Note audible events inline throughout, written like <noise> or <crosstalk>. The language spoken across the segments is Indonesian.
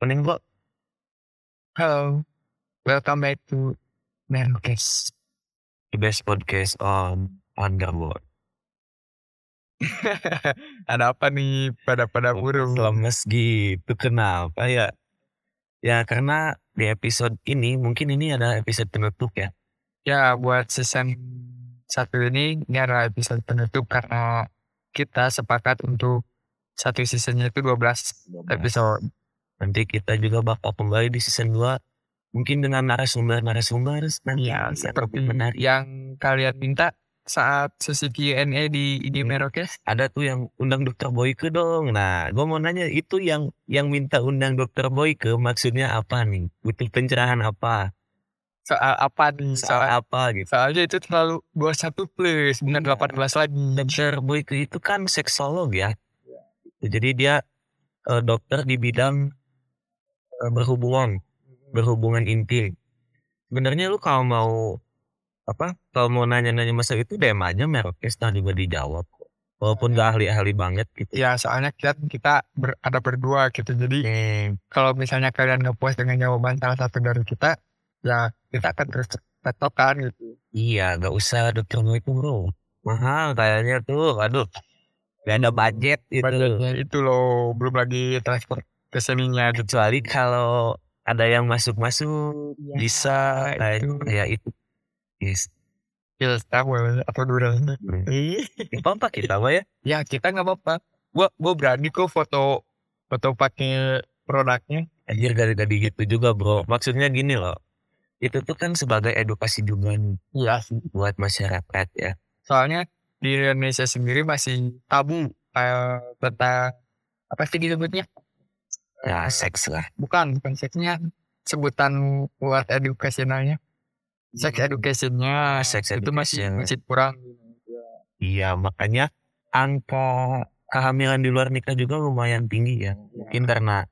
Mending kok Hello, welcome back to Merokes. the best podcast on Underworld. <laughs> Ada apa nih pada pada burung? Lemes gitu kenapa ya? Ya karena di episode ini mungkin ini ada episode penutup ya. Ya buat season satu ini ini adalah episode penutup karena kita sepakat untuk satu seasonnya itu 12 episode. Nanti kita juga bakal kembali di season 2 mungkin dengan narasumber-narasumber nanti Ya, seperti menarik. yang kalian minta saat sesi Q&A di di Merokes. Ada tuh yang undang dokter Boyke dong. Nah, gue mau nanya itu yang yang minta undang dokter Boyke maksudnya apa nih? Butuh pencerahan apa? Soal apa nih? Soal Soal, apa gitu? soalnya itu terlalu 21 plus, bukan 18 lagi. Dokter Boyke itu kan seksolog ya. Jadi dia eh, dokter di bidang eh, berhubungan, berhubungan intim. Sebenarnya lu kalau mau apa? Kalau mau nanya-nanya masalah itu DM aja Merokes nah juga dijawab. Walaupun gak ahli-ahli banget gitu. Ya soalnya kita kita ber- ada berdua gitu. Jadi Hmm, kalau misalnya kalian nggak puas dengan jawaban salah satu dari kita, ya kita akan terus tektokan gitu. iya, gak usah dokter Boyke bro. Mahal kayaknya tuh, aduh. Gak ada budget itu. Budgetnya itu loh, belum lagi transport ke seninya gitu. Kecuali kalau ada yang masuk-masuk bisa kayak itu. ya itu. Yes. Ya, tahu atau durian. Gak apa-apa kita mah ya. Ya kita nggak apa-apa. Gua gua berani kok foto foto pakai produknya. Anjir gadi-gadi gitu juga bro. Maksudnya gini loh. Itu tuh kan sebagai edukasi juga nih Iya sih. buat masyarakat ya. Soalnya di Indonesia sendiri masih tabu eh, tentang apa sih disebutnya? Ya seks lah. Bukan, bukan seksnya. Sebutan buat educationalnya. Sex educationnya Sex itu masih education. masih kurang. Iya makanya angka kehamilan di luar nikah juga lumayan tinggi ya. Mungkin karena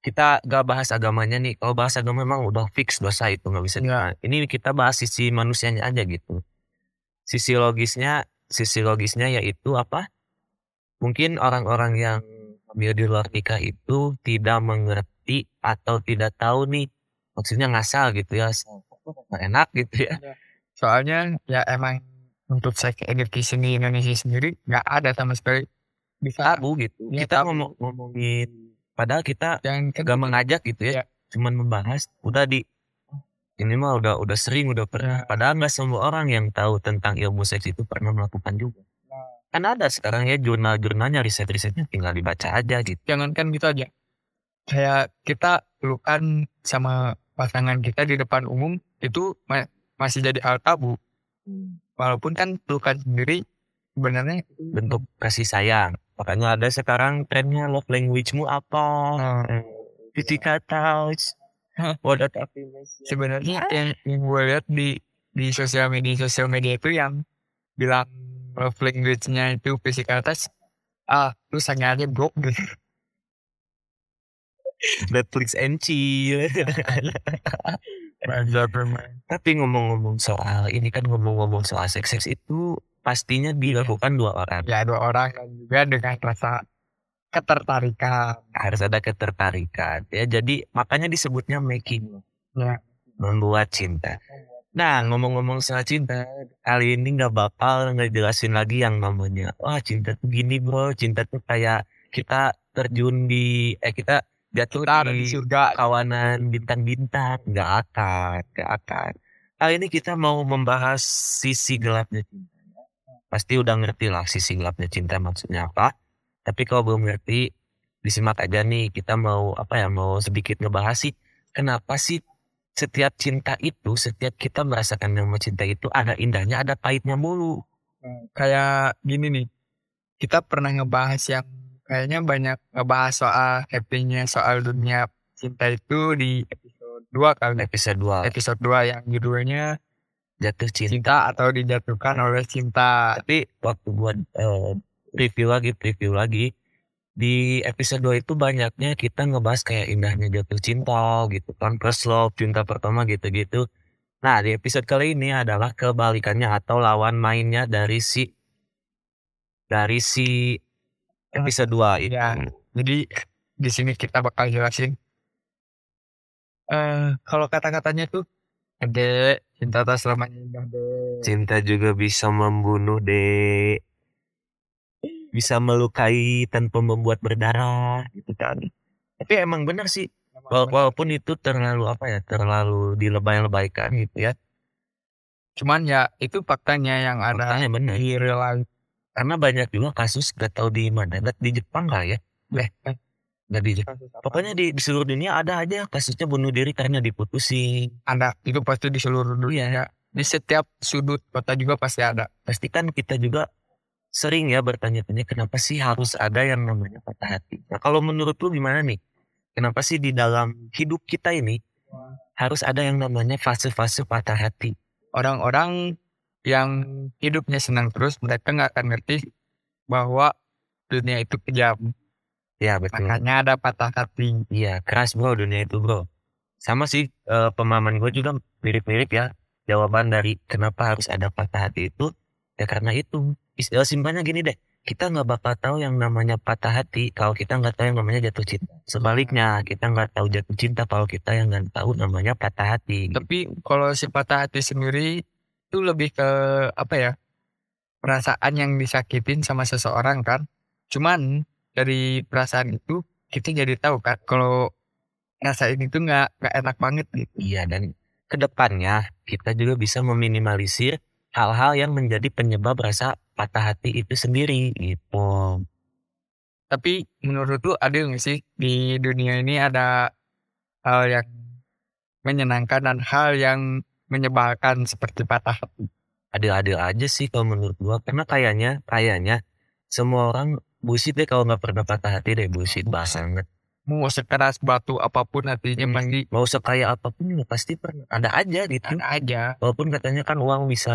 kita gak bahas agamanya nih. Kalau bahas agama memang udah fix dosa itu nggak bisa. Iya. Ini kita bahas sisi manusianya aja gitu. Sisi logisnya, sisi logisnya yaitu apa? Mungkin orang-orang yang hamil di luar nikah itu tidak mengerti atau tidak tahu nih maksudnya ngasal gitu ya nggak enak gitu ya Soalnya ya emang untuk sex education di Indonesia sendiri nggak ada sama sekali. Bisa tabu gitu Iya, kita ngomong ngomongin padahal kita kan gak mengajak gitu Iya. ya cuman membahas udah di ini mah udah udah sering udah pernah Iya. padahal nggak semua orang yang tahu tentang ilmu seks itu pernah melakukan juga kan ada sekarang ya jurnal-jurnalnya riset-risetnya tinggal dibaca aja gitu jangankan gitu aja. Kayak kita pelukan sama pasangan kita di depan umum itu ma- masih jadi hal tabu. Walaupun kan pelukan sendiri sebenarnya bentuk kasih sayang makanya ada sekarang trennya love language-mu apa eh, physical touch Hah. word of affirmation sebenarnya yang, yang gue lihat di di sosial media sosial media itu yang bilang love language-nya itu physical touch ah lu sengaja bro gitu. <laughs> Netflix and chill. <laughs> Tapi ngomong-ngomong soal ini kan ngomong-ngomong soal seks seks itu pastinya dilakukan dua orang. ya dua orang dan juga dengan rasa ketertarikan Harus ada ketertarikan. Ya jadi makanya disebutnya making ya membuat cinta. Nah ngomong-ngomong soal cinta kali ini nggak bakal nggak jelasin lagi yang namanya wah cinta tuh gini bro cinta tuh kayak kita terjun di eh kita jatuh kita ada di di surga. kawanan bintang-bintang. Nggak akan nggak akan. Kali ini kita mau membahas sisi gelapnya cinta pasti udah ngerti lah sisi gelapnya cinta maksudnya apa. Tapi kalau belum ngerti disimak aja nih kita mau apa ya mau sedikit ngebahas sih kenapa sih setiap cinta itu setiap kita merasakan yang cinta itu ada indahnya ada pahitnya mulu. Kayak gini nih kita pernah ngebahas yang kayaknya banyak ngebahas soal happy-nya soal dunia cinta itu di episode 2 kali. Episode 2 episode 2 yang judulnya jatuh cinta. Cinta atau dijatuhkan oleh cinta. Tapi waktu buat eh, review lagi review lagi di episode 2 itu banyaknya kita ngebahas kayak indahnya jatuh cinta gitu kan first love cinta pertama gitu-gitu nah di episode kali ini adalah kebalikannya atau lawan mainnya dari si dari si episode 2 itu Ya. jadi di sini kita bakal jelasin eh kalau kata-katanya tuh Dek, cinta tak selamanya indah dek. Cinta juga bisa membunuh, Dek. Bisa melukai tanpa membuat berdarah gitu kan. Tapi emang benar sih. Wala- Walaupun itu terlalu apa ya, terlalu dilebay-lebaykan gitu ya. Cuman ya itu faktanya yang ada Faktanya benar. di real life. Karena banyak juga kasus gak tahu di mana, gak di Jepang lah ya. Eh, eh, Gak di Jepang. Pokoknya di, di seluruh dunia ada aja kasusnya bunuh diri karena diputusin. ada itu pasti di seluruh dunia. Iya. Di setiap sudut kota juga pasti ada. Pasti kan kita juga sering ya bertanya-tanya kenapa sih harus ada yang namanya patah hati. Nah kalau menurut lu gimana nih? Kenapa sih di dalam hidup kita ini harus ada yang namanya fase-fase patah hati? Orang-orang yang hidupnya senang terus mereka nggak akan ngerti bahwa dunia itu kejam. Ya betul. Makanya ada patah hati. Iya keras bro dunia itu bro. Sama sih eh, pemahaman gue juga mirip-mirip ya. Jawaban dari kenapa harus ada patah hati itu ya karena itu. Istilah simpelnya gini deh. Kita nggak bakal tahu yang namanya patah hati kalau kita nggak tahu yang namanya jatuh cinta. Sebaliknya kita nggak tahu jatuh cinta kalau kita yang nggak tahu namanya patah hati. Tapi kalau si patah hati sendiri itu lebih ke apa ya? Perasaan yang disakitin sama seseorang kan. Cuman dari perasaan itu kita jadi tahu kan kalau rasain itu nggak nggak enak banget gitu. Iya dan ke depannya kita juga bisa meminimalisir hal-hal yang menjadi penyebab rasa patah hati itu sendiri gitu. Tapi menurut lu ada nggak sih di dunia ini ada hal yang menyenangkan dan hal yang menyebalkan seperti patah hati? Adil-adil aja sih kalau menurut gua karena kayaknya kayaknya semua orang bullshit deh kalau nggak pernah patah hati deh bullshit banget. Mau sekeras batu apa pun hatinya pasti Mau sekaya apa pun juga pasti pernah ada aja gitu. ada aja. Walaupun katanya kan uang bisa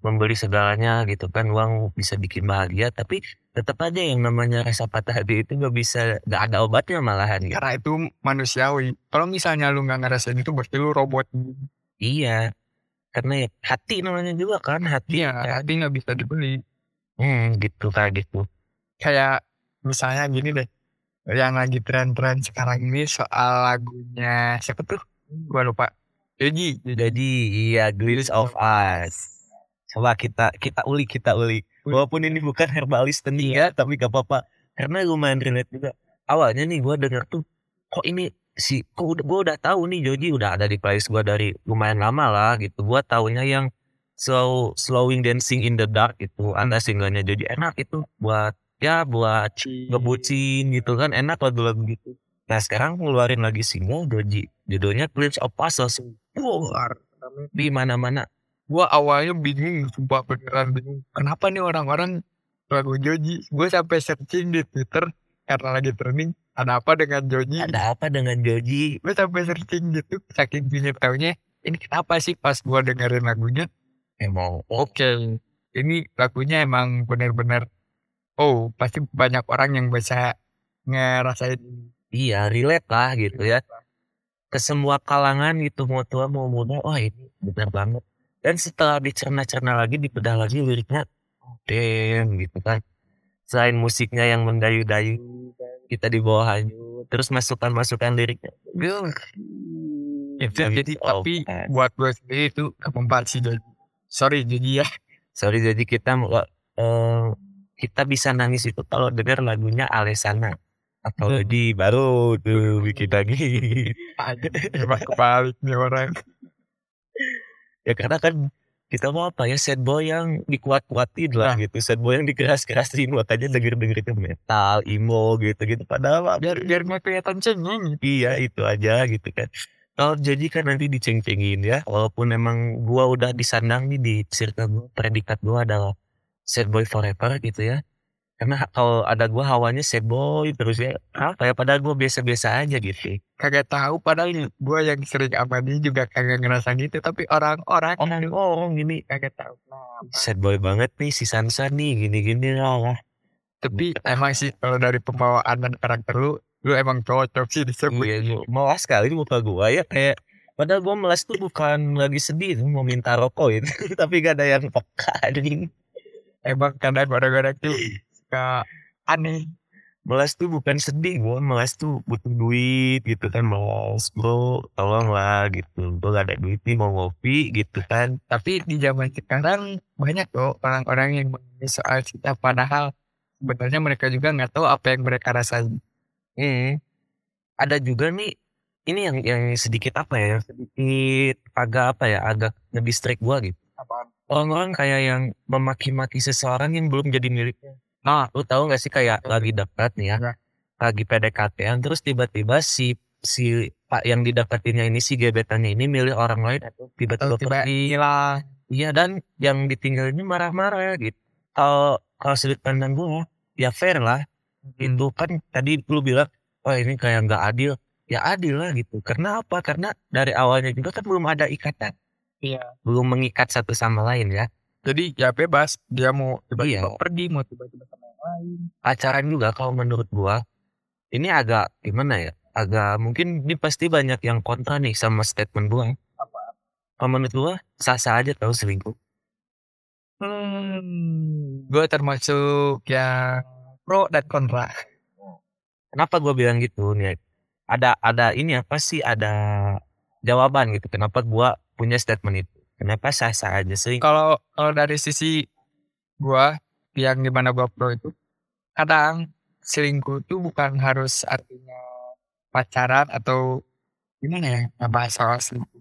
membeli segalanya gitu kan uang bisa bikin bahagia tapi tetap aja yang namanya rasa patah hati itu nggak bisa nggak ada obatnya malahan gitu. Karena itu manusiawi. Kalau misalnya lu nggak ngerasain itu berarti lu robot. Iya karena ya hati namanya juga kan hati Iya, hati nggak bisa dibeli. hmm, gitu kayak gitu Kayak misalnya gini deh. Yang lagi tren-tren sekarang ini soal lagunya siapa tuh? Gua lupa. Jadi, jadi iya glimpse of us. Coba kita kita ulik kita ulik. Walaupun ini bukan herbalis tentu ya tapi gak apa-apa. Karena lumayan relate juga. Awalnya nih gua denger tuh kok ini si kok udah gua udah tahu nih Joji udah ada di playlist gua dari lumayan lama lah gitu. Gua taunya yang slow slowing dancing in the dark itu ada singlenya Joji enak itu buat ya buat ngebucin gitu kan enak lagu-lagu gitu. Nah sekarang ngeluarin lagi single Joji judulnya Glimpse of langsung keluar di mana-mana. Gua awalnya bingung sumpah beneran bingung. Kenapa nih orang-orang lagu Joji gue sampai searching di Twitter karena lagi trending ada apa dengan Joji ada apa dengan Joji gue sampai searching gitu saking ingin taunya ini kenapa sih pas gua dengerin lagunya? Emang oke ini lagunya emang bener-bener oh pasti banyak orang yang bisa ngerasain iya relate lah gitu ya. Ke semua kalangan gitu mau tua mau muda wah ini benar banget. Dan setelah dicerna-cerna lagi dibedah lagi liriknya oh, damn gitu kan. Selain musiknya yang mendayu-dayu kita di bawah hanyut terus masukan-masukan liriknya. Itu jadi Oh, tapi kan. buat gue sendiri itu keempat sih sorry Joji ya. Sorry jadi kita mau eh, kita bisa nangis itu kalau dengar lagunya Alesana atau jadi baru tuh bikin lagi emang <laughs> kebalik nih orang. Ya karena kan kita mau apa ya sad boy yang dikuat-kuatin lah gitu. Sad boy yang dikeras-kerasin makanya denger-denger itu metal emo gitu gitu padahal biar biar nggak kelihatan cengeng. Iya itu aja gitu kan. Kalau jadi kan nanti diceng-cengin ya walaupun emang gua udah disandang nih di circle gua predikat gua adalah sad boy forever gitu ya. Karena kalau ada gua hawanya sad boy terus ya apa ya padahal gua biasa-biasa aja gitu. Kagak tahu padahal gue yang sering sama dia juga kagak ngerasa gitu tapi orang-orang orang orang gini kagak tahu kenapa. sad boy banget nih si Sansa nih gini-gini lah. Tapi emang sih kalau dari pembawaan dan karakter lu lu emang cocok sih disebut. Iya, melas sekali muka gua ya kayak padahal gua melas tuh bukan lagi sedih mau minta rokok itu <laughs> tapi gak ada yang peka anjing emang kadang kadang-kadang tuh suka aneh. Melas tuh bukan sedih gue melas tuh butuh duit gitu kan melas bro. Tolong lah gitu. Gue gak ada duit nih mau ngopi gitu kan. Tapi di zaman sekarang banyak loh orang-orang yang menangis soal cinta. Padahal sebenarnya mereka juga nggak tahu apa yang mereka rasain. hmm. ada juga nih ini yang yang sedikit apa ya sedikit agak apa ya agak ngedistract gue gitu. Apaan? Orang-orang kayak yang memaki-maki seseorang yang belum jadi miliknya nah lu tahu gak sih kayak lagi dekat nih ya Ya. lagi PDKT-an terus tiba-tiba si si pak yang didapetinnya ini si gebetannya ini milih orang lain atau tiba-tiba pergi hilang. Iya dan yang ditinggal ini marah-marah gitu. Kalau kalau sudut pandang gue ya fair lah. Hmm. Itu kan tadi lu bilang, oh ini kayak nggak adil. Ya adil lah gitu. Karena apa? Karena dari awalnya juga kan belum ada ikatan. Iya. Belum mengikat satu sama lain ya. Jadi ya bebas dia mau tiba-tiba Iya. pergi mau tiba-tiba sama yang lain. Pacaran juga kalau menurut gua ini agak gimana ya? Agak mungkin ini pasti banyak yang kontra nih sama statement gua. Apa? Kalau menurut gua sah-sah aja tahu selingkuh. Hmm, gue termasuk yang pro dan kontra. Kenapa gua bilang gitu nih? Ada ada ini apa sih ada jawaban gitu. Kenapa gua punya statement itu? Kenapa sah-sah aja sih? Kalau kalau dari sisi gua yang di mana gua pro itu, kadang selingkuh itu bukan harus artinya pacaran atau gimana ya ngebahas soal selingkuh.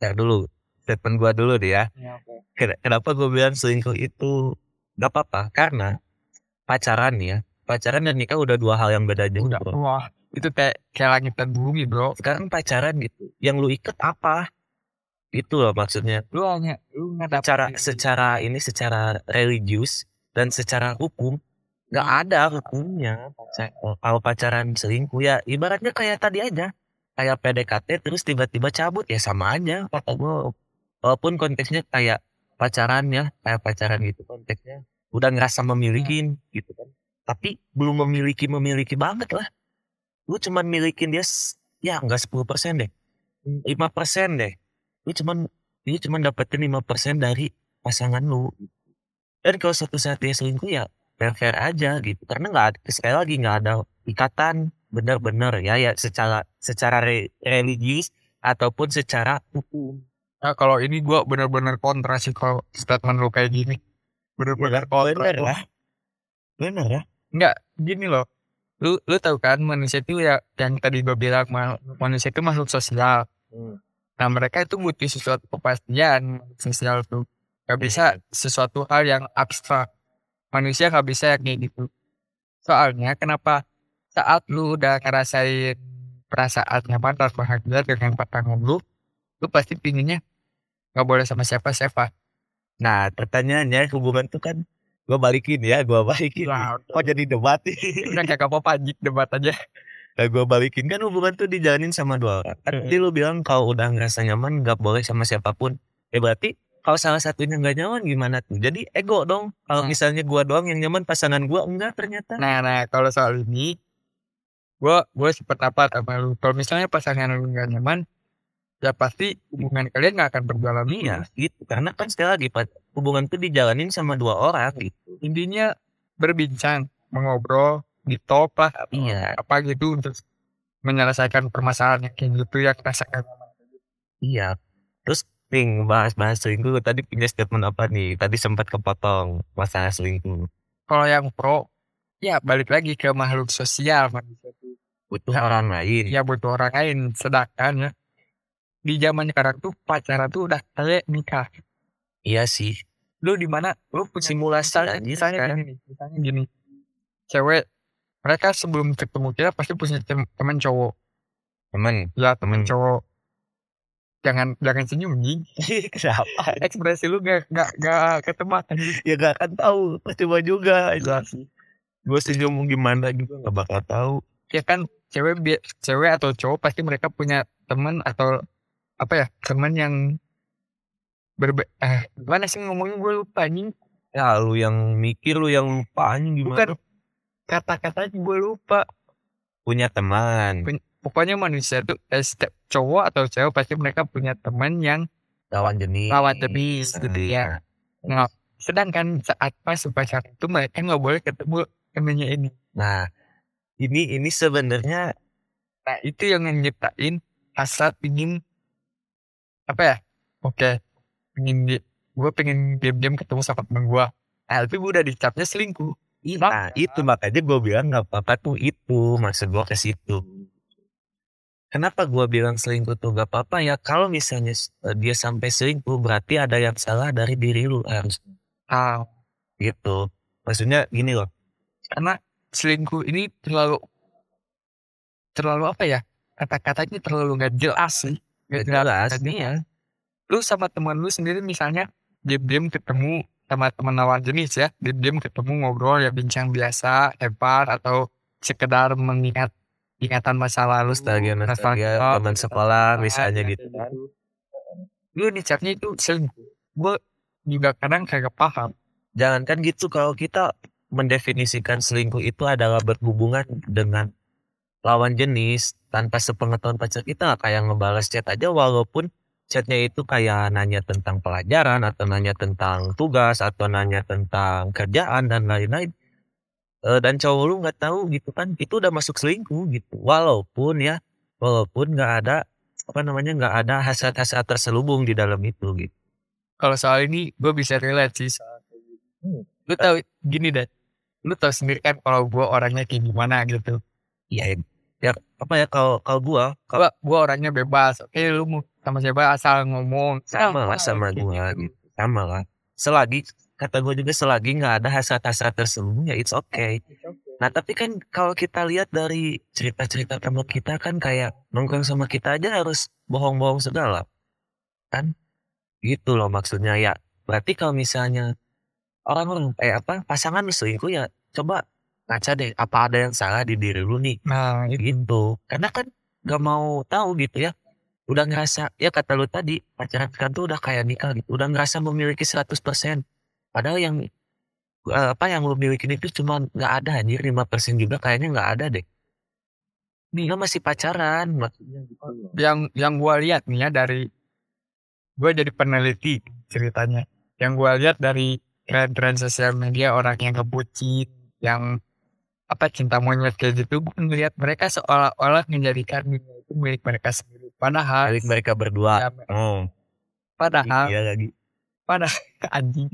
Ya dulu statement gua dulu deh ya. Ya, Ken- Kenapa gua bilang selingkuh itu gak apa-apa? Karena pacaran ya, pacaran dan nikah udah dua hal yang beda jauh. Udah, bro. wah itu kayak kayak langit dan bumi bro. Sekarang pacaran gitu, yang lu iket apa? Itu loh maksudnya. Lu hanya lu nggak dapet Secara secara ini secara religius dan secara hukum nggak ada hukumnya. Pacar- Kalau pacaran selingkuh ya ibaratnya kayak tadi aja. Kayak PDKT terus tiba-tiba cabut ya sama aja kata gue. Walaupun konteksnya kayak pacaran ya, kayak pacaran gitu konteksnya. Udah ngerasa memiliki gitu kan. Tapi belum memiliki memiliki banget lah. Lu cuman milikin dia ya enggak 10% deh. 5% deh. Lu cuman dia cuman dapetin 5% dari pasangan lu. Dan kalau suatu saat dia selingkuh ya fair-fair aja gitu. Karena nggak ada sekali lagi nggak ada ikatan benar-benar ya ya secara secara re- religius ataupun secara hukum. Nah, kalau ini gua benar-benar kontra sih kalau statement lu kayak gini. Benar-benar kontra. Bener lah. Bener ya. Enggak, gini loh. Lu lu tahu kan manusia itu ya yang tadi gue bilang ma- manusia itu makhluk sosial. Nah mereka itu butuh sesuatu kepastian sosial tuh. Gak bisa sesuatu hal yang abstrak. Manusia gak bisa yang kayak gitu. Soalnya kenapa saat lu udah ngerasain perasaan nyaman dan bahagia dengan pasangan lu, lu pasti pinginnya gak boleh sama siapa-siapa. Nah pertanyaannya hubungan tuh kan gue balikin ya, gue balikin. Wah, Kok jadi debat udah kayak apa-apa debat aja. Nah gue balikin kan hubungan tuh dijalanin sama dua orang. Kan Tadi lu bilang kalau udah ngerasa nyaman nggak boleh sama siapa pun. Ya berarti kalau salah satunya nggak nyaman gimana tuh? Jadi ego dong. Kalau Hmm. misalnya gua doang yang nyaman pasangan gua enggak ternyata. Nah, nah kalau soal ini, gua gua sependapat sama lu. Kalau misalnya pasangan lu nggak nyaman, ya pasti hubungan kalian nggak akan berjalan Iya gitu. Karena kan sekali lagi hubungan tuh dijalanin sama dua orang gitu. Intinya berbincang, mengobrol, di top lah, Iya. apa gitu untuk menyelesaikan permasalahan yang kayak gitu yang rasakan. Iya. Terus nih bahas-bahas selingkuh tadi punya statement apa nih? Tadi sempat kepotong masalah selingkuh. Kalau yang pro, ya balik lagi ke makhluk sosial manusia itu. Butuh orang lain. Ya butuh orang lain. Sedangkan ya di zaman sekarang tuh pacaran tuh udah kayak nikah. Iya sih. lu di mana lu punya Simulasi misalnya, sekarang. gini misalnya gini cewek mereka sebelum ketemu kita pasti punya tem- teman cowok. Temen. ya teman cowok. Jangan jangan senyum nih <laughs> Kenapa? <laughs> ekspresi lu gak gak gak ketemu anjing. ya gak akan tahu. Juga. Iya. Sih. gue senyum gimana juga gak bakal tahu. Ya kan cewek cewek atau cowok pasti mereka punya teman atau apa ya teman yang berbe eh gimana sih ngomongnya? Gue lupa anjing ya lu yang mikir lu yang lupa anjing bukan. gimana kata-katanya gue lupa punya teman Pun- pokoknya manusia tuh eh, setiap cowok atau cewek pasti mereka punya teman yang lawan jenis lawan jenis gitu ya. Nah, Nah, sedangkan saat pas pacaran itu mereka nggak boleh ketemu temennya ini. nah ini ini sebenarnya Nah itu yang nyiptain hasrat ingin apa ya? Oke, pengen di, gue pengen diam-diam ketemu sama temen gue. Nah, tapi gue udah dicapnya selingkuh. Nah, itu makanya gue bilang nggak apa-apa tuh itu maksud gue ke situ. Kenapa gue bilang selingkuh tuh gak apa-apa ya? Kalau misalnya eh, dia sampai selingkuh berarti ada yang salah dari diri lu harus Ah, gitu. Maksudnya gini loh. karena selingkuh ini terlalu terlalu apa ya? Kata-katanya terlalu nggak jelas sih. Nggak Jelas nih ya. Lu sama teman lu sendiri misalnya diam-diam ketemu sama teman lawan jenis ya, diam-diam ketemu ngobrol ya bincang biasa, hebat atau sekedar mengingat ingatan masa lalu Nostalgia, nostalgia teman sekolah misalnya gitu kan. Lu dicapnya itu selingkuh. Gue juga kadang kagak paham. Jangankan gitu kalau kita mendefinisikan selingkuh itu adalah berhubungan dengan lawan jenis tanpa sepengetahuan pacar kita kayak ngebalas chat aja walaupun chatnya itu kayak nanya tentang pelajaran atau nanya tentang tugas atau nanya tentang kerjaan dan lain-lain Eh, dan cowok lu nggak tahu gitu kan itu udah masuk selingkuh gitu walaupun ya walaupun nggak ada apa namanya nggak ada hasrat-hasrat terselubung di dalam itu gitu Kalau soal ini gue bisa relate sih. soal gitu. Lu tahu gini deh. Lu tahu sendiri kan kalau gue orangnya kayak gimana gitu. Iya, ya apa ya kalau kalau gua kalau Gua, gua orangnya bebas. Oke, lu mau sama siapa? Asal ngomong. sama lah sama Kayak gua gitu. sama lah. Selagi kata gua juga selagi nggak ada hasrat-hasrat terselubung ya it's okay. Nah tapi kan kalau kita lihat dari cerita-cerita teman kita kan kayak nongkrong sama kita aja harus bohong-bohong segala kan? Gitu loh maksudnya ya. Berarti kalau misalnya orang-orang eh apa pasangan selingkuh ya coba ngaca deh apa ada yang salah di diri lu nih? Nah, itu gitu. Karena kan gak mau tahu gitu ya. Udah ngerasa ya kata lu tadi pacaran kan tuh udah kayak nikah gitu. Udah ngerasa memiliki 100% padahal yang eh, apa yang lu milikin itu cuma nggak ada anjir. 5% juga kayaknya nggak ada deh. Nih masih pacaran maksudnya gitu. Yang yang gua lihat nih ya dari gua jadi peneliti ceritanya. Yang gua lihat dari tren-tren sosial media orang yang kebucin, yang apa cinta monyet kayak gitu, gua ngelihat mereka seolah-olah menjadikan dunia itu milik mereka sendiri. Padahal, Balik mereka berdua. ya, oh. padahal, iya lagi. padahal <laughs> anjing,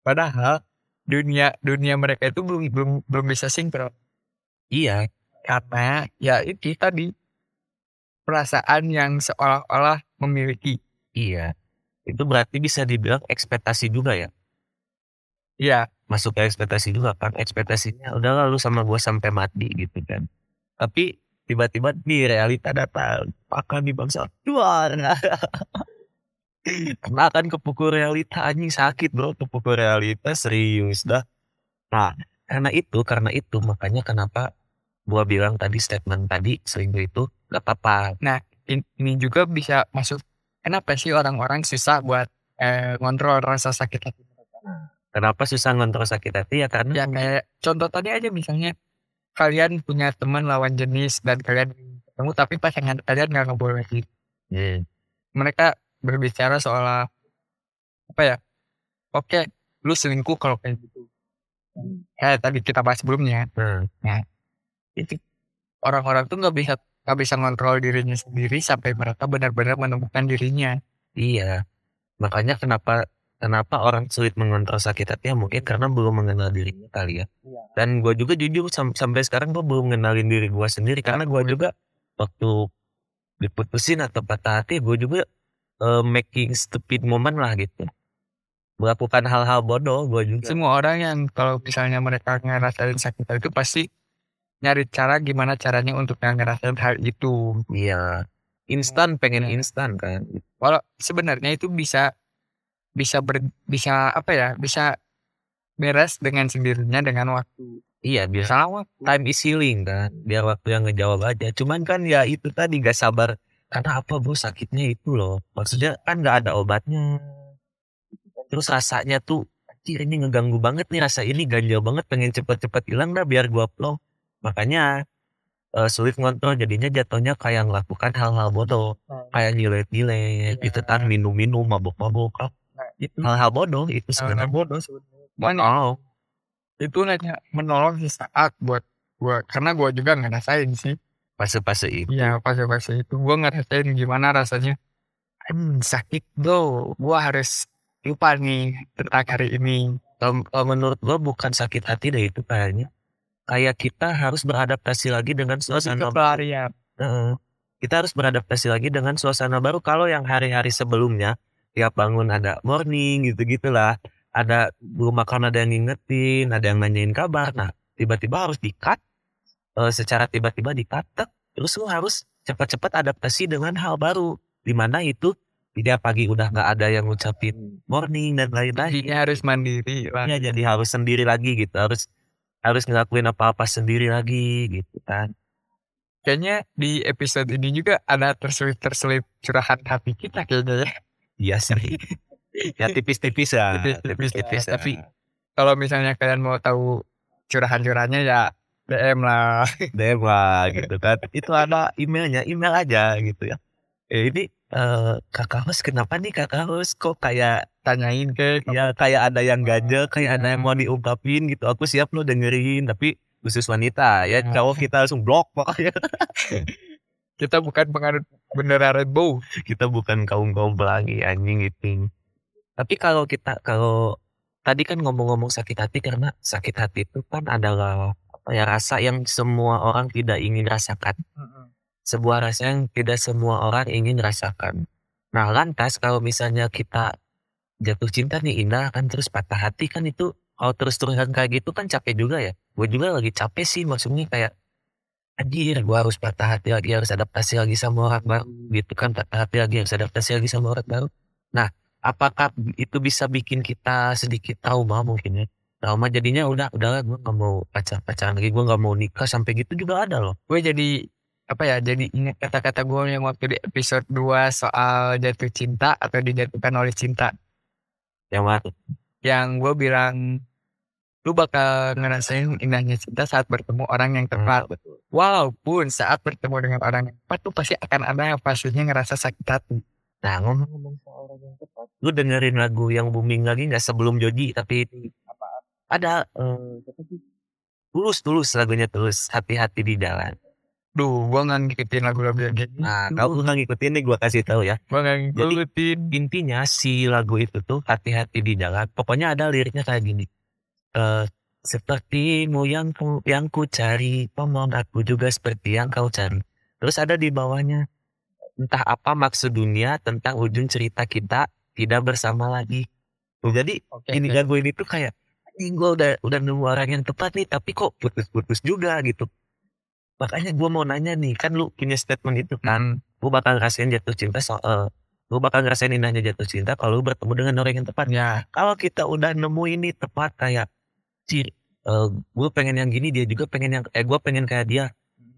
padahal dunia dunia mereka itu belum belum belum bisa sinkron. Iya. Karena ya itu tadi perasaan yang seolah-olah memiliki. iya. Itu berarti bisa dibilang ekspektasi juga ya? Iya, masuk ke ekspektasi juga kan. Ekspektasinya udah lalu sama gue sampai mati gitu kan. Tapi tiba-tiba di realita datang akan di bangsa luar. <laughs> Karena akan kepukul realita anjing sakit bro kepukul realita serius dah. Nah karena itu karena itu makanya kenapa gua bilang tadi statement tadi selingkuh itu gak apa-apa. In- ini juga bisa masuk kenapa sih orang-orang susah buat eh, ngontrol rasa sakit hati mereka kenapa susah ngontrol sakit hati ya karena ya kayak contoh tadi aja misalnya kalian punya teman lawan jenis dan kalian ketemu tapi pasangan kalian nggak ngebolehin. Hmm, mereka berbicara soal apa ya oke lu selingkuh kalau kayak gitu. Kayak tadi kita bahas sebelumnya. Nah, itu orang-orang tuh nggak bisa nggak bisa ngontrol dirinya sendiri sampai mereka benar-benar menemukan dirinya. Iya. Makanya kenapa kenapa orang sulit mengontrol sakit hati ya mungkin karena belum mengenal dirinya kali ya. Iya. dan gue juga jujur sam- sampai sekarang gue belum mengenalin diri gue sendiri. Karena gue juga waktu diputusin atau patah hati gue juga eh, making stupid moment lah gitu. Melakukan hal-hal bodoh gue juga. Semua orang yang kalau misalnya mereka ngerasain sakit hati itu pasti nyari cara gimana caranya untuk ngerasain hal itu. Iya. Instan pengen Iya. instan kan. Walau sebenarnya itu bisa bisa ber, bisa apa ya bisa beres dengan sendirinya dengan waktu. Iya biar salah waktu. Time is healing kan. Biar waktu yang ngejawab aja. Cuman kan ya itu tadi gak sabar. Karena apa bro sakitnya itu loh. Maksudnya kan gak ada obatnya. Terus rasanya tuh anjir ini ngeganggu banget nih rasa ini. Ganjil banget pengen cepet-cepet hilang dah biar gua plong makanya eh, sulit ngontrol. Jadinya jatuhnya kayak melakukan hal-hal bodoh. Kayak nyilet-nyilet Iya. itu kan. Minum-minum mabuk-mabuk. Nah, itu. Hal-hal bodoh itu sebenarnya. bodoh sebenarnya. Oh itu hanya menolong sesaat buat gua karena gua juga ngerasain sih. Fase-fase itu. Iya fase-fase itu. Gua ngerasain gimana rasanya. Hmm, sakit bro. Gua harus lupa nih tentang hari ini. Kalau kalau menurut gua bukan sakit hati deh itu kayaknya kayak kita harus beradaptasi lagi dengan suasana Heeh. kita harus beradaptasi lagi dengan suasana baru. Kalau yang hari-hari sebelumnya tiap bangun ada morning gitu gitulah. Ada belum makan ada yang ngingetin ada yang nanyain kabar. Nah tiba-tiba harus di-cut eh, secara tiba-tiba di-cut tek, terus lu harus cepat-cepat adaptasi dengan hal baru. Di mana itu tidak pagi udah nggak ada yang ngucapin morning dan lain-lain. Jadinya harus mandiri lah. Ya jadi harus sendiri lagi gitu. Harus harus ngelakuin apa-apa sendiri lagi gitu kan. Kayaknya di episode ini juga ada terselip terselip curahan hati kita kayaknya ya iya sih. Ya <laughs> tipis-tipis ya Tipis-tipis ya, tapi kalau misalnya kalian mau tahu curahan-curahannya ya DM lah. <laughs> DM lah gitu kan. Itu ada emailnya email aja gitu ya. Eh, ini eh, kakak host kenapa nih kakak host kok kayak tanyain ke ya kayak ada yang ganjel kayak ada yang mau diungkapin gitu. Aku siap lo dengerin tapi khusus wanita ya. Ya. cowok kita langsung blok pokoknya. <laughs> Kita bukan penganut bendera rainbow kita bukan kaum kaum pelangi anjing itu. Tapi kalau kita kalau tadi kan ngomong-ngomong sakit hati karena sakit hati itu kan adalah apa ya rasa yang semua orang tidak ingin rasakan. Sebuah rasa yang tidak semua orang ingin rasakan. Nah lantas kalau misalnya kita jatuh cinta nih indah kan terus patah hati kan itu kalau terus-terusan kayak gitu kan capek juga ya. Gue juga lagi capek sih maksudnya kayak anjir gue harus patah hati lagi harus adaptasi lagi sama orang baru gitu kan patah hati lagi harus adaptasi lagi sama orang baru. Nah apakah itu bisa bikin kita sedikit trauma mungkin ya? Trauma jadinya udah udahlah gue nggak mau pacar pacaran lagi gue nggak mau nikah sampai gitu juga ada loh. Gue jadi apa ya jadi ingat kata-kata gue yang waktu di episode 2 soal jatuh cinta atau dijatuhkan oleh cinta. Yang mana yang gue bilang lu bakal ngerasain indahnya cinta saat bertemu orang yang tepat betul walaupun saat bertemu dengan orang yang tepat tuh pasti akan ada yang pastinya ngerasa sakit hati nah ngomong-ngomong soal orang yang tepat lu dengerin lagu yang booming lagi nggak sebelum Joji tapi apa ada eh, sih? tulus tulus lagunya tulus hati-hati di jalan duh gue nggak ngikutin lagu-lagu yang gitu Nah, kalau lu nggak ngikutin nih gue kasih tahu ya. gue nggak ngikutin Intinya si lagu itu tuh hati-hati di jalan. Pokoknya ada liriknya kayak gini. Eh sepertimu yang ku, yang ku cari, pemohon aku juga seperti yang kau cari. Terus ada di bawahnya entah apa maksud dunia tentang ujung cerita kita tidak bersama lagi. Jadi oke ini lagu ini tuh kayak ini gue udah udah nemu orang yang tepat nih tapi kok putus-putus juga gitu. Makanya gue mau nanya nih kan lu punya statement itu kan lu bakal ngerasain jatuh cinta soal lu bakal ngerasain indahnya jatuh cinta kalau lu bertemu dengan orang yang tepat ya kalau kita udah nemu ini tepat kayak cir gue pengen yang gini dia juga pengen yang eh gue pengen kayak dia.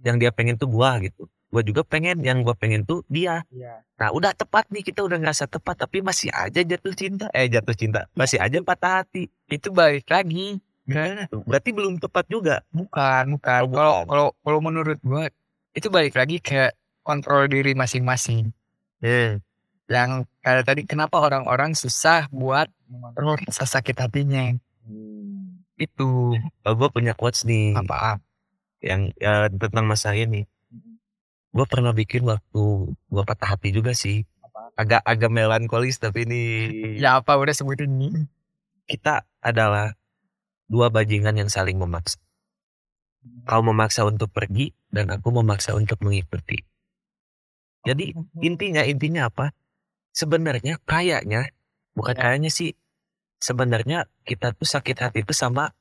Yang dia pengen tuh gua gitu. Gue juga pengen yang gue pengen tuh dia. Ya nah udah tepat nih kita udah ngerasa tepat tapi masih aja jatuh cinta. Eh jatuh cinta. Masih aja patah hati. Itu balik lagi. Gimana? Tuh? berarti belum tepat juga? Bukan bukan. Oh, kalau kalau kalau menurut gue itu balik lagi ke kontrol diri masing-masing. Eh yang kayak tadi kenapa orang-orang susah buat mengontrol rasa sakit hatinya itu. Oh, gue punya quotes nih. Apa yang ya, tentang masa ini. Gue pernah bikin waktu gue patah hati juga sih. Agak agak melankolis tapi ini <laughs> ya apa udah sebutin. Nih kita adalah dua bajingan yang saling memaksa. Kau memaksa untuk pergi dan aku memaksa untuk mengikuti. Jadi intinya intinya apa? Sebenarnya kayaknya bukan Ya. kayaknya sih sebenarnya kita tuh sakit hati itu sama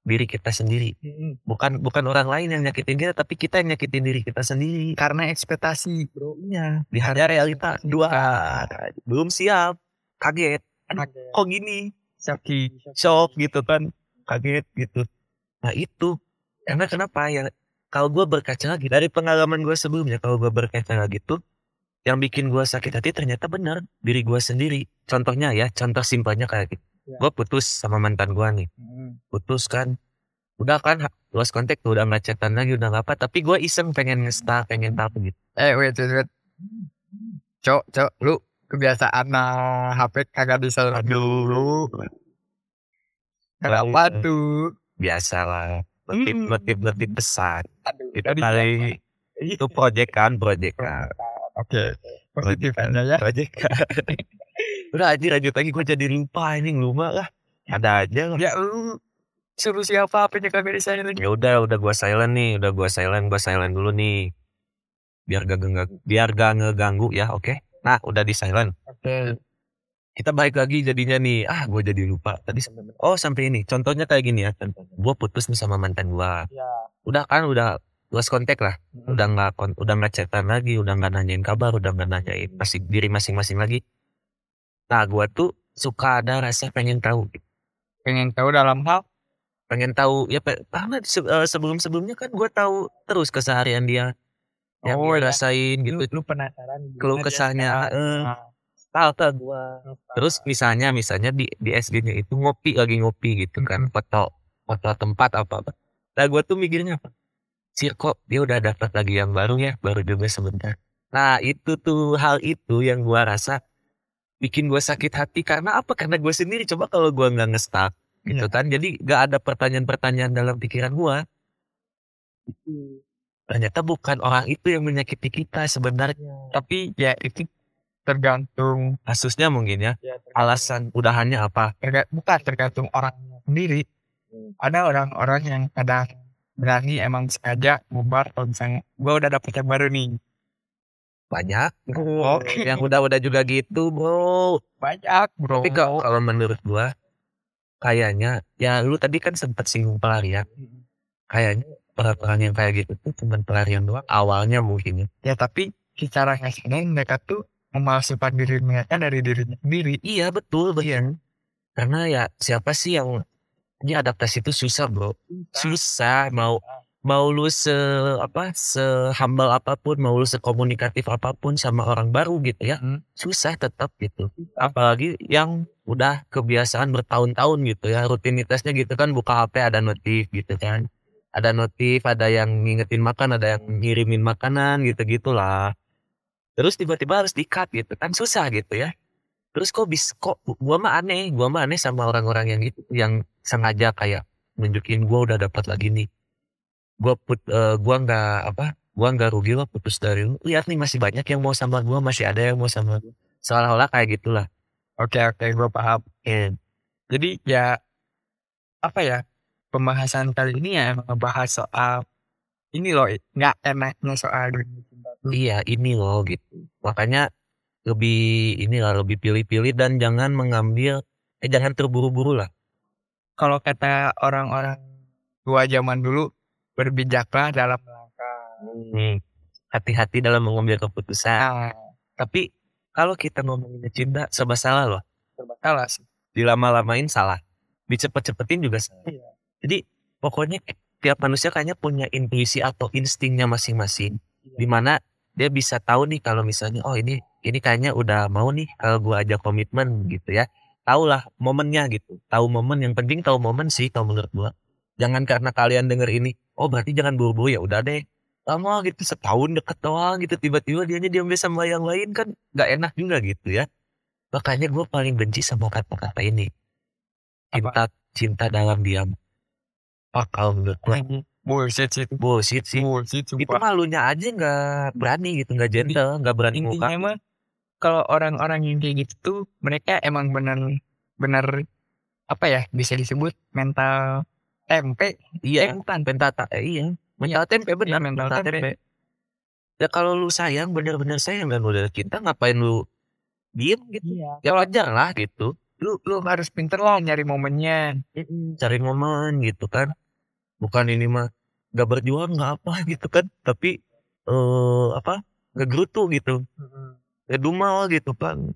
diri kita sendiri. Bukan bukan orang lain yang nyakitin kita tapi kita yang nyakitin diri kita sendiri. Karena ekspektasi bro. Iya, di hari realita dua. Belum siap, kaget, kok gini, sakit shock gitu kan, kaget gitu. Nah itu, karena kenapa ya? Kalau gue berkaca lagi dari pengalaman gue sebelumnya, kalau gue berkaca lagi tuh, yang bikin gue sakit hati ternyata benar diri gue sendiri. Contohnya ya, contoh simpelnya kayak gitu. Ya. Gue putus sama mantan gue nih, putus kan, udah kan lost contact tuh udah nggak chatan lagi udah nggak apa tapi gue iseng pengen nge pengen tahu gitu. Eh wait wait wait. Cok cok lu kebiasaan nah HP kagak bisa aduh. Kenapa tuh? biasa lah notif Hmm. notif notif pesan. Aduh, itu kali itu project kan project kan. Oke. Positif aja ya. project kan <laughs> udah aja lanjut lagi gue jadi lupa ini lupa lah ada aja lah. Ya lu suruh siapa apa kagak bisa lagi. ya udah udah gua silent nih udah gua silent gua silent dulu nih. Biar gak biar gak ngeganggu ya oke? Nah udah di silent. Oke. kita balik lagi jadinya nih. Ah gue jadi lupa. Tadi sampai oh sampai ini. Contohnya kayak gini ya. Gue putus nih sama mantan gua. Ya. udah kan udah lost kontak lah. Udah nggak udah nggak chatan lagi udah nggak nanyain kabar udah nggak nanyain masih diri masing-masing lagi nah gua tuh suka ada rasa pengen tahu. Pengen tahu dalam hal? Pengen tahu ya karena sebelum sebelumnya kan gue tahu terus keseharian dia. Yang Oh, dia ya. rasain lu, gitu. Lu penasaran gimana keluh kesahnya eh, Nah, tahu ke gue terus misalnya misalnya di di SD-nya itu ngopi lagi ngopi gitu kan. Foto foto tempat apa apa. Nah gue tuh mikirnya apa? Sih kok dia udah dapat lagi yang baru ya? Baru juga sebentar. Nah itu tuh hal itu yang gue rasa bikin gue sakit hati. Karena apa? Karena gue sendiri. Coba kalau gue nggak ngestak gitu Iya. kan. Jadi nggak ada pertanyaan-pertanyaan dalam pikiran gue ternyata bukan orang itu yang menyakiti kita sebenarnya. Tapi ya itu tergantung kasusnya mungkin ya. Ya, alasan udahannya apa? Terga- bukan tergantung orang sendiri. Ada orang-orang yang kadang berani emang sengaja bubar. Kalau misalnya gua udah dapet yang baru nih banyak. Yang udah-udah juga gitu bro. Banyak bro. Tapi kalau kalau menurut gua kayaknya ya lu tadi kan sempat singgung pelarian. Kayaknya peraturan yang kayak gitu tuh cuma pelarian doang awalnya mungkin ya. Ya tapi secara nggak sadar mereka tuh memalsukan diri mereka dari dirinya sendiri. Iya betul betul. Karena ya siapa sih yang ini adaptasi itu susah bro. Susah. Mau mau lu se apa se humble apa pun mau lu sekomunikatif apa pun sama orang baru gitu ya Hmm. susah tetap gitu. Apalagi yang udah kebiasaan bertahun-tahun gitu ya rutinitasnya gitu kan buka HP ada notif gitu kan. Ada notif ada yang ngingetin makan ada yang ngirimin makanan gitu gitulah. Terus tiba-tiba harus di cut gitu kan susah gitu ya. Terus kok bis kok gua mah aneh gua mah aneh sama orang-orang yang gitu yang sengaja kayak nunjukin gua udah dapat lagi nih gua put eh, gua nggak apa gua nggak rugi lah putus dari lu. Lihat nih masih banyak yang mau sama gua masih ada yang mau sama gua. Seolah-olah kayak gitulah. Oke oke gue paham. Eh, jadi ya apa ya pembahasan kali ini ya ngebahas soal ini loh nggak enaknya soal dunia cinta tuh. iya ini loh gitu. Makanya lebih inilah lebih pilih-pilih dan jangan mengambil eh jangan terburu-buru lah. Kalau kata orang-orang tua zaman dulu berbijaklah dalam melangkah Hmm, hati-hati dalam mengambil keputusan. Nah tapi kalau kita ngomongin cinta serba salah loh. Serba salah sih. Dilama-lamain salah. Dicepet-cepetin juga salah. Iya. jadi pokoknya tiap manusia kayaknya punya intuisi atau instingnya masing-masing. Iya. di mana dia bisa tahu nih kalau misalnya oh ini ini kayaknya udah mau nih kalau gua ajak komitmen gitu ya. Tahu lah momennya gitu. Tahu momen yang penting tahu momen sih kalau menurut gua jangan karena kalian denger ini oh berarti jangan buru-buru. Ya udah deh. Lama gitu setahun deket doang gitu. Tiba-tiba dianya diambil sama yang lain kan nggak enak juga gitu ya. Makanya gua paling benci sama kata-kata ini. Cinta cinta dalam diam. Kalau menurut gua. Bullshit sih bullshit sih. Bullshit itu malunya aja nggak berani gitu nggak gentle nggak berani intinya muka. mah kalau orang-orang yang kayak gitu tuh mereka emang bener bener apa ya bisa disebut mental tempe. Iya. Bukan pentata. Eh, iya. Mental tempe benar. Iya, mental tempe. ya kalau lu sayang bener-bener sayang dan udah cinta ngapain lu diem gitu? Iya. Ya wajar lah gitu. Lu lu harus pinter lah nyari momennya. Cari momen gitu kan. Bukan ini mah nggak berjuang nggak apa <laughs> gitu kan. Tapi eh apa ngegerutu gitu. Ngedumal gitu kan.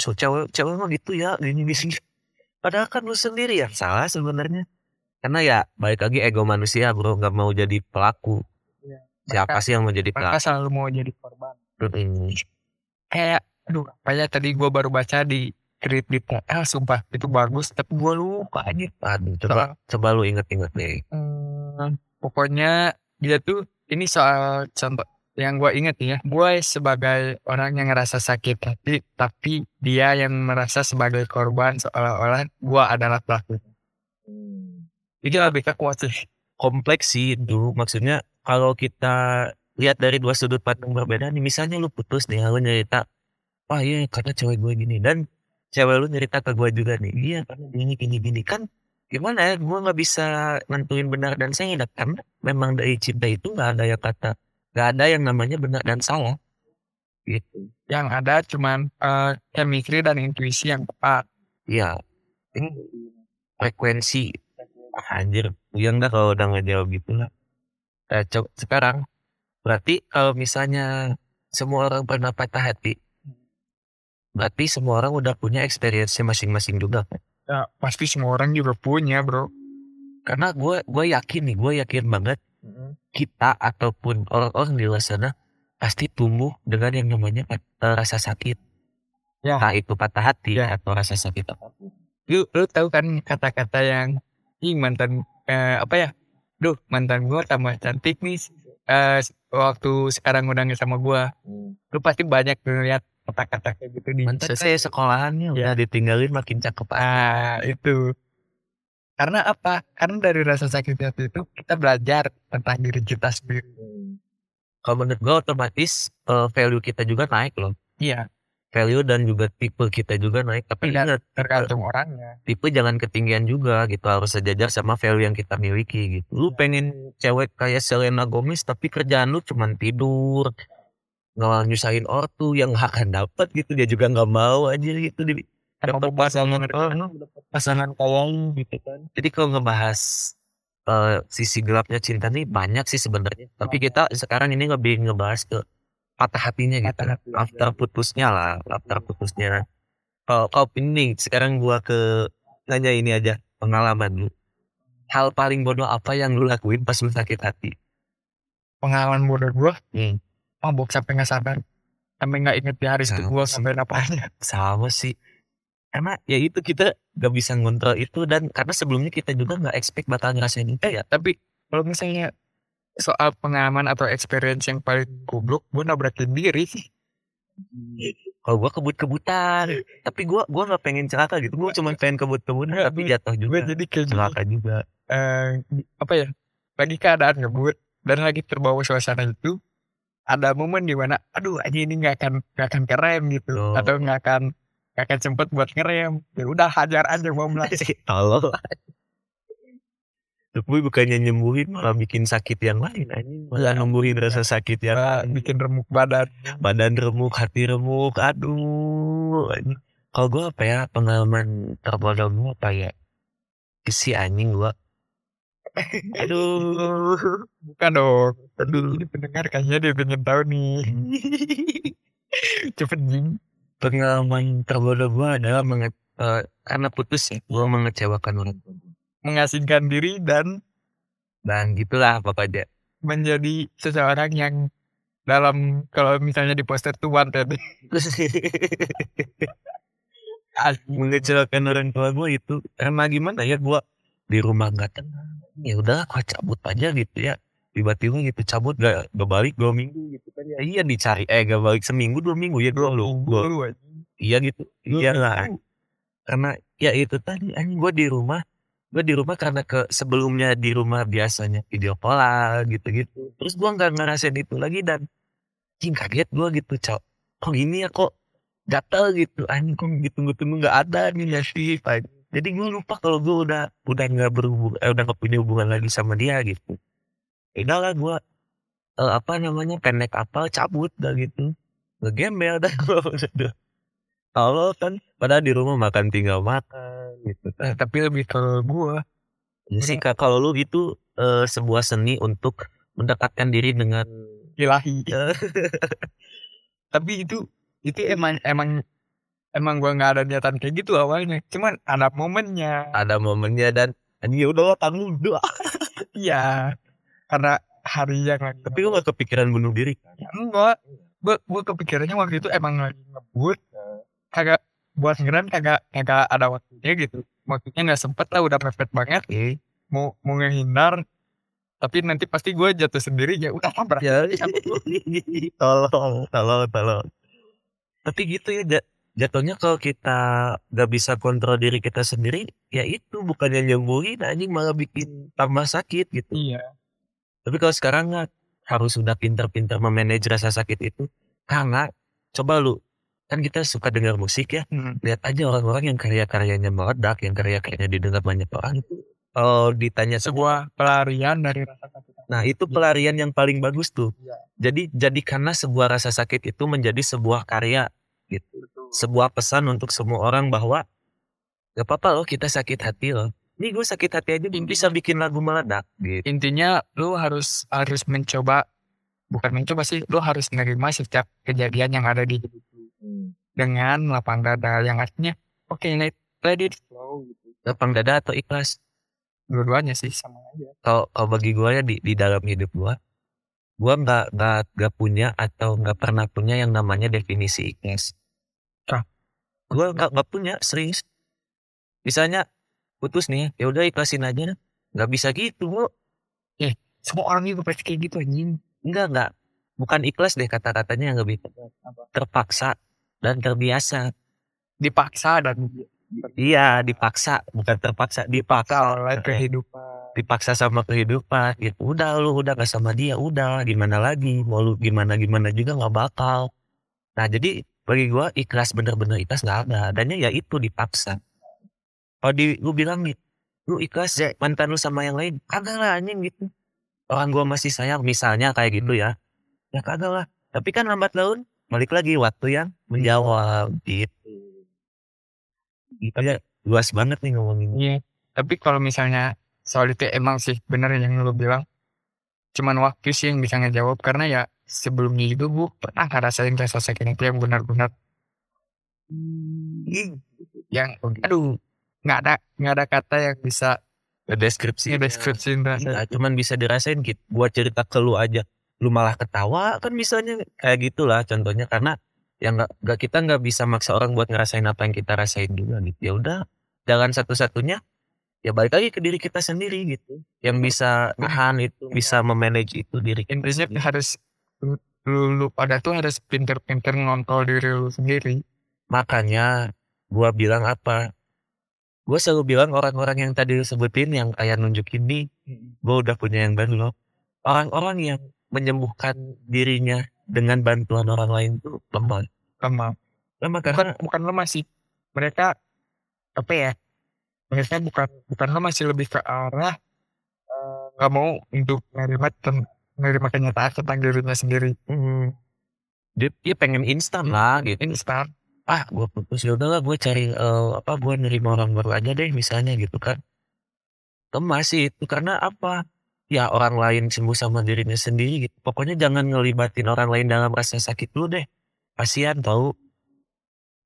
So cewek cewek mah gitu ya gini gini <laughs> padahal kan lu sendiri yang salah sebenarnya karena ya balik lagi ego manusia bro. Nggak mau jadi pelaku. Iya. siapa Mereka- sih yang mau jadi mereka pelaku? selalu mau jadi korban. Mm. kayak aduh apa ya tadi gua baru baca di tweet di PL sumpah itu bagus tapi gua lupa aja. Aduh coba coba lu inget-inget deh Hmm, pokoknya dia tuh ini soal contoh yang gue inget ya. Gue sebagai orang yang ngerasa sakit hati tapi dia yang merasa sebagai korban seolah-olah gue adalah pelaku. Itu lebih ke quote sih. Kompleks sih dulu. Maksudnya kalau kita lihat dari dua sudut pandang berbeda nih misalnya lu putus nih lu nyerita wah iya karena cewek gue gini. Dan cewek lu nyerita ke gue juga nih iya karena gini gini gini. Kan gimana ya gue nggak bisa nentuin benar dan salah karena memang dari cinta itu nggak ada yang kata nggak ada yang namanya benar dan salah. Gitu. Yang ada cuman uh, chemistry dan intuisi yang tepat. Iya. Ini frekuensi anjir yang dah kalau udah ngejawab gitu lah. Eh, coba sekarang berarti kalau misalnya semua orang pernah patah hati berarti semua orang udah punya experience masing-masing juga kan? Ya pasti semua orang juga punya bro. Karena gue gue yakin nih gue yakin banget kita ataupun orang-orang di luar sana pasti tumbuh dengan yang namanya uh, rasa sakit. Ya. Nah itu patah hati Ya. atau rasa sakit apa pun. Lu lu tahu kan kata-kata yang ih mantan eh, apa ya? Duh mantan gua tambah cantik nih eh, waktu sekarang udah sama gua. Lu pasti banyak ngeliat kata-kata kayak gitu di mantan saya sekolahannya udah ditinggalin makin cakep ah itu. Karena apa? Karena dari rasa sakit hati itu kita belajar tentang diri kita sendiri. Kalau menurut gue otomatis eh, value kita juga naik loh. Iya value dan juga tipe kita juga naik. Tapi Iya. ingat tergantung orangnya. tipe jangan ketinggian juga gitu harus sejajar sama value yang kita miliki gitu. Lu pengen cewek kayak Selena Gomez tapi kerjaan lu cuman tidur nggak nyusahin ortu yang akan dapat gitu dia juga nggak mau aja gitu. Di dapat pasangan oh, pasangan kawan gitu kan. jadi kalau ngebahas eh, sisi gelapnya cinta nih banyak sih sebenarnya. Tapi kita sekarang ini lebih ngebahas ke patah hatinya gitu. Patah hati. after putusnya lah after putusnya. Kalau kau ini sekarang gua ke nanya ini aja pengalaman lu. Hal paling bodoh apa yang lu lakuin pas lu sakit hati? Pengalaman bodoh gua? Hmm. mabok sampai nggak sadar sampai nggak inget di hari itu gua sampai apanya. Sama sih. Karena ya itu kita gak bisa ngontrol itu dan karena sebelumnya kita juga nggak expect bakal ngerasain itu Eh ya, tapi kalau misalnya soal pengalaman atau experience yang paling goblok, gue nabrakin diri sih. kalau gua kebut-kebutan tapi gua gua nggak pengen celaka gitu gua cuma pengen kebut-kebutan Nggak, tapi gue- jatuh Gue juga jadi kayak gitu, celaka juga eh, apa ya, lagi keadaan ngebut dan lagi terbawa suasana itu, ada momen di mana, aduh aja ini nggak akan nggak akan kerem gitu, Oh. atau nggak akan nggak akan sempet buat ngerem. Ya udah hajar aja mau melatih. <laughs> tolol tapi bukannya nyembuhin malah bikin sakit yang lain anjing malah nyembuhin rasa sakit yang lain. bikin remuk badan. badan remuk hati remuk aduh kalau gue apa ya pengalaman terbodoh gue apa ya si anjing gue aduh Bukan dong. aduh Ini pendengar kayaknya dia pengen tahu nih. <laughs> Cepet jing. pengalaman terbodoh gue adalah menge- eh, karena putus ya gue mengecewakan orang tua. Mengasingkan diri dan dan gitulah pokoknya. menjadi seseorang yang dalam kalau misalnya di poster tuh wanted <laughs> mengecewakan orang tua gue itu karena gimana ya gue di rumah nggak tenang. Ya udah aku cabut aja gitu ya. Tiba-tiba gitu cabut gak, gak balik dua minggu gitu kan ya. Iya dicari eh gak balik seminggu dua minggu ya dua lu gua iya gitu iya lah. karena ya itu tadi anjing gue di rumah gue di rumah karena ke sebelumnya di rumah biasanya video call gitu gitu terus gue nggak ngerasain itu lagi dan anjing kaget gue gitu cok. Kok gini ya kok gatel gitu? Anjing kok ditunggu-tunggu nggak ada nih ngasih jadi gue lupa kalau gue udah udah nggak berhubung eh, udah nggak punya hubungan lagi sama dia gitu. Ya udah lah gue eh, apa namanya pendek apa cabut dah gitu. Ngegembel dah <laughs> gue udah kalau kan padahal di rumah makan tinggal makan gitu Eh, tapi lebih ke gua. Ya sih Kak, kalau lu gitu eh, sebuah seni untuk mendekatkan diri dengan ilahi. Eh, <laughs> tapi itu itu emang emang emang gua nggak ada niatan kayak gitu awalnya. Cuman ada momennya. Ada momennya dan anjing ya udah tanggung doa. <laughs> iya. Karena hari yang lagi Tapi lu gak kepikiran bunuh diri. Kan? Ya, enggak. Gua gua kepikirannya waktu itu emang lagi ngebut kagak buat ngerem kagak kagak ada waktunya gitu waktunya nggak sempet lah udah mepet banget Oke. mau mau ngehindar tapi nanti pasti gue jatuh sendiri ya udah tabrak Ya, <laughs> tolong, tolong, tolong. Tapi gitu ya, Ja. jatuhnya kalau kita gak bisa kontrol diri kita sendiri ya itu bukannya nyembuhin anjing malah bikin tambah sakit gitu iya tapi kalau sekarang nggak harus sudah pintar-pintar memanage rasa sakit itu karena coba lu kan kita suka dengar musik ya. Hmm. lihat aja orang-orang yang karya-karyanya meledak yang karya-karyanya didengar banyak orang. Kalau ditanya sebuah pelarian dari rasa sakit nah itu pelarian yang paling bagus tuh. Iya. jadi jadikanlah sebuah rasa sakit itu menjadi sebuah karya gitu. Sebuah pesan untuk semua orang bahwa gak apa-apa loh kita sakit hati loh. Ini gue sakit hati aja bisa bikin lagu meledak gitu. Intinya lu harus harus mencoba bukan mencoba sih lu harus menerima setiap kejadian yang ada di hidup dengan lapang dada yang artinya oke let, let it flow gitu. Lapang dada atau ikhlas? Dua-duanya sih sama aja. Kalau kalau bagi gue ya di, di dalam hidup gue gue nggak nggak nggak punya atau nggak pernah punya yang namanya definisi ikhlas. Kah? gue nggak nggak punya serius. Misalnya putus nih ya udah ikhlasin aja. Nggak bisa gitu bro semua orang itu pasti kayak gitu anjing. Enggak enggak bukan ikhlas deh kata-katanya yang lebih terpaksa dan terbiasa. Dipaksa dan iya dipaksa. Bukan terpaksa dipaksa. Oleh kehidupan. Dipaksa sama kehidupan. Gitu udah lu udah gak sama dia udah. Gimana lagi? Mau lu gimana gimana juga nggak bakal. Nah jadi bagi gua ikhlas bener-bener ikhlas nggak ada. Adanya ya itu dipaksa. Kalau di lu bilang nih lu ikhlas ya mantan lu sama yang lain. Kagak lah anjing gitu. Orang gua masih sayang misalnya kayak gitu ya. Ya kagak lah. Tapi kan lambat laun balik lagi waktu yang menjawab gitu. Gitu ya luas banget nih ngomongin Iya. Tapi kalau misalnya soal itu emang sih benar yang lu bilang. Cuman waktu sih yang bisa ngejawab karena ya sebelumnya itu gue pernah ngerasain rasa sakit itu yang benar-benar yang aduh nggak ada nggak ada kata yang bisa deskripsi ngedeskripsiin rasa. Nah, cuman bisa dirasain gitu. Buat cerita ke lu aja, lu malah ketawa kan misalnya kayak gitulah contohnya karena yang nggak nggak kita nggak bisa maksa orang buat ngerasain apa yang kita rasain juga gitu. Ya udah, jalan satu-satunya ya balik lagi ke diri kita sendiri gitu. Yang bisa nahan itu, bisa memanage itu diri kita. intinya sendiri. harus lu, lu, lu pada tuh harus pinter-pinter ngontrol diri lu sendiri Makanya gua bilang apa? Gua selalu bilang orang-orang yang tadi lu sebutin yang kayak nunjukin nih, gua udah punya yang baru loh. Orang-orang yang menyembuhkan dirinya dengan bantuan orang lain tuh lemah. lemah Lemah bukan karena bukan lemah sih mereka apa ya mereka bukan bukan lemah sih lebih ke arah eh, nggak mau untuk menerima menerima kenyataan tentang dirinya sendiri hmm, dia, dia pengen instan lah gitu. instan Ah, gua putus ya udahlah gue cari eh, apa gue nerima orang baru aja deh misalnya gitu kan. Lemah sih itu karena apa? Ya orang lain sembuh sama dirinya sendiri gitu. Pokoknya jangan ngelibatin orang lain dalam rasa sakit lu deh. Kasihan tau.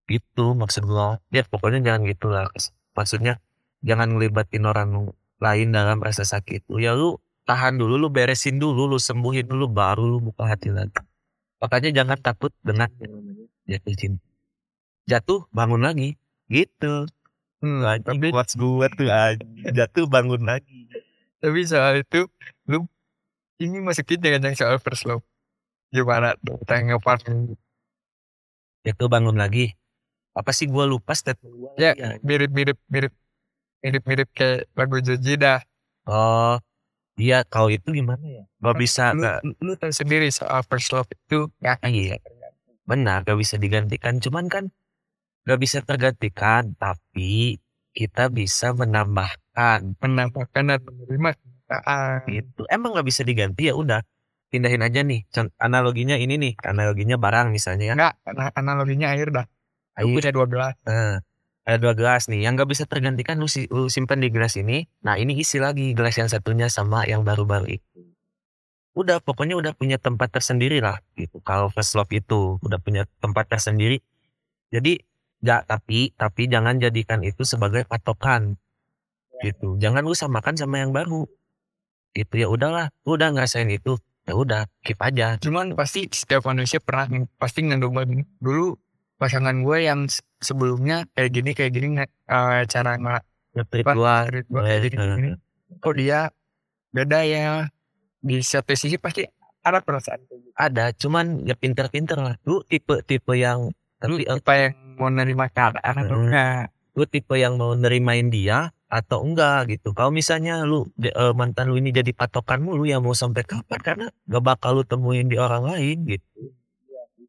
Gitu maksud gua. Ya pokoknya jangan gitu lah. Maksudnya jangan ngelibatin orang lain dalam rasa sakit lu. Ya lu tahan dulu, lu beresin dulu, lu sembuhin dulu, baru lu buka hati lagi. Makanya jangan takut dengan jatuh cinta. Jatuh, bangun lagi. Gitu. Hmm, anjing, Tapi- quotes gua tuh. Jatuh, bangun lagi. Tapi soal itu lu ini masukin dengan yang soal first love gimana tuh tanggapan Jatuh, bangun lagi. Apa sih gua lupa statement gua. ya anjing. mirip mirip mirip mirip mirip kayak lagu Joji dah Oh, iya kalau itu gimana ya? Gak bisa, lu, gak, lu tahu sendiri soal first love itu ya iya. Benar, gak bisa digantikan. Cuman kan gak bisa tergantikan, tapi kita bisa menambahkan menambahkan dan menerima kenyataan gitu. Emang gak bisa diganti ya udah. Pindahin aja nih. Analoginya ini nih, analoginya barang misalnya ya. enggak ana- analoginya air dah Air. Punya dua gelas Nah, ada dua gelas nih, yang gak bisa tergantikan lu, lu simpan di gelas ini. Nah ini isi lagi gelas yang satunya sama yang baru-baru itu. Udah, pokoknya udah punya tempat tersendiri lah gitu. Kalau first love itu udah punya tempat tersendiri. Jadi, ya tapi tapi jangan jadikan itu sebagai patokan gitu. Jangan lu samakan sama yang baru. Gitu ya udahlah, lu udah ngerasain itu, ya udah keep aja. cuman pasti setiap manusia pernah pasti ngedobain dulu pasangan gue yang se- sebelumnya kayak gini kayak gini eh, cara nggak gua, gua gini, kok dia beda ya di satu sisi pasti ada perasaan gitu. ada cuman ya pinter-pinter lah lu tipe-tipe yang lu Tapi eh, tipe yang mau nerima keadaan atau Hmm. lu tipe yang mau nerimain dia atau enggak gitu. Kalau misalnya lu de- eh, mantan lu ini jadi patokanmu lu yang mau sampai kapan karena gak bakal lu temuin di orang lain gitu.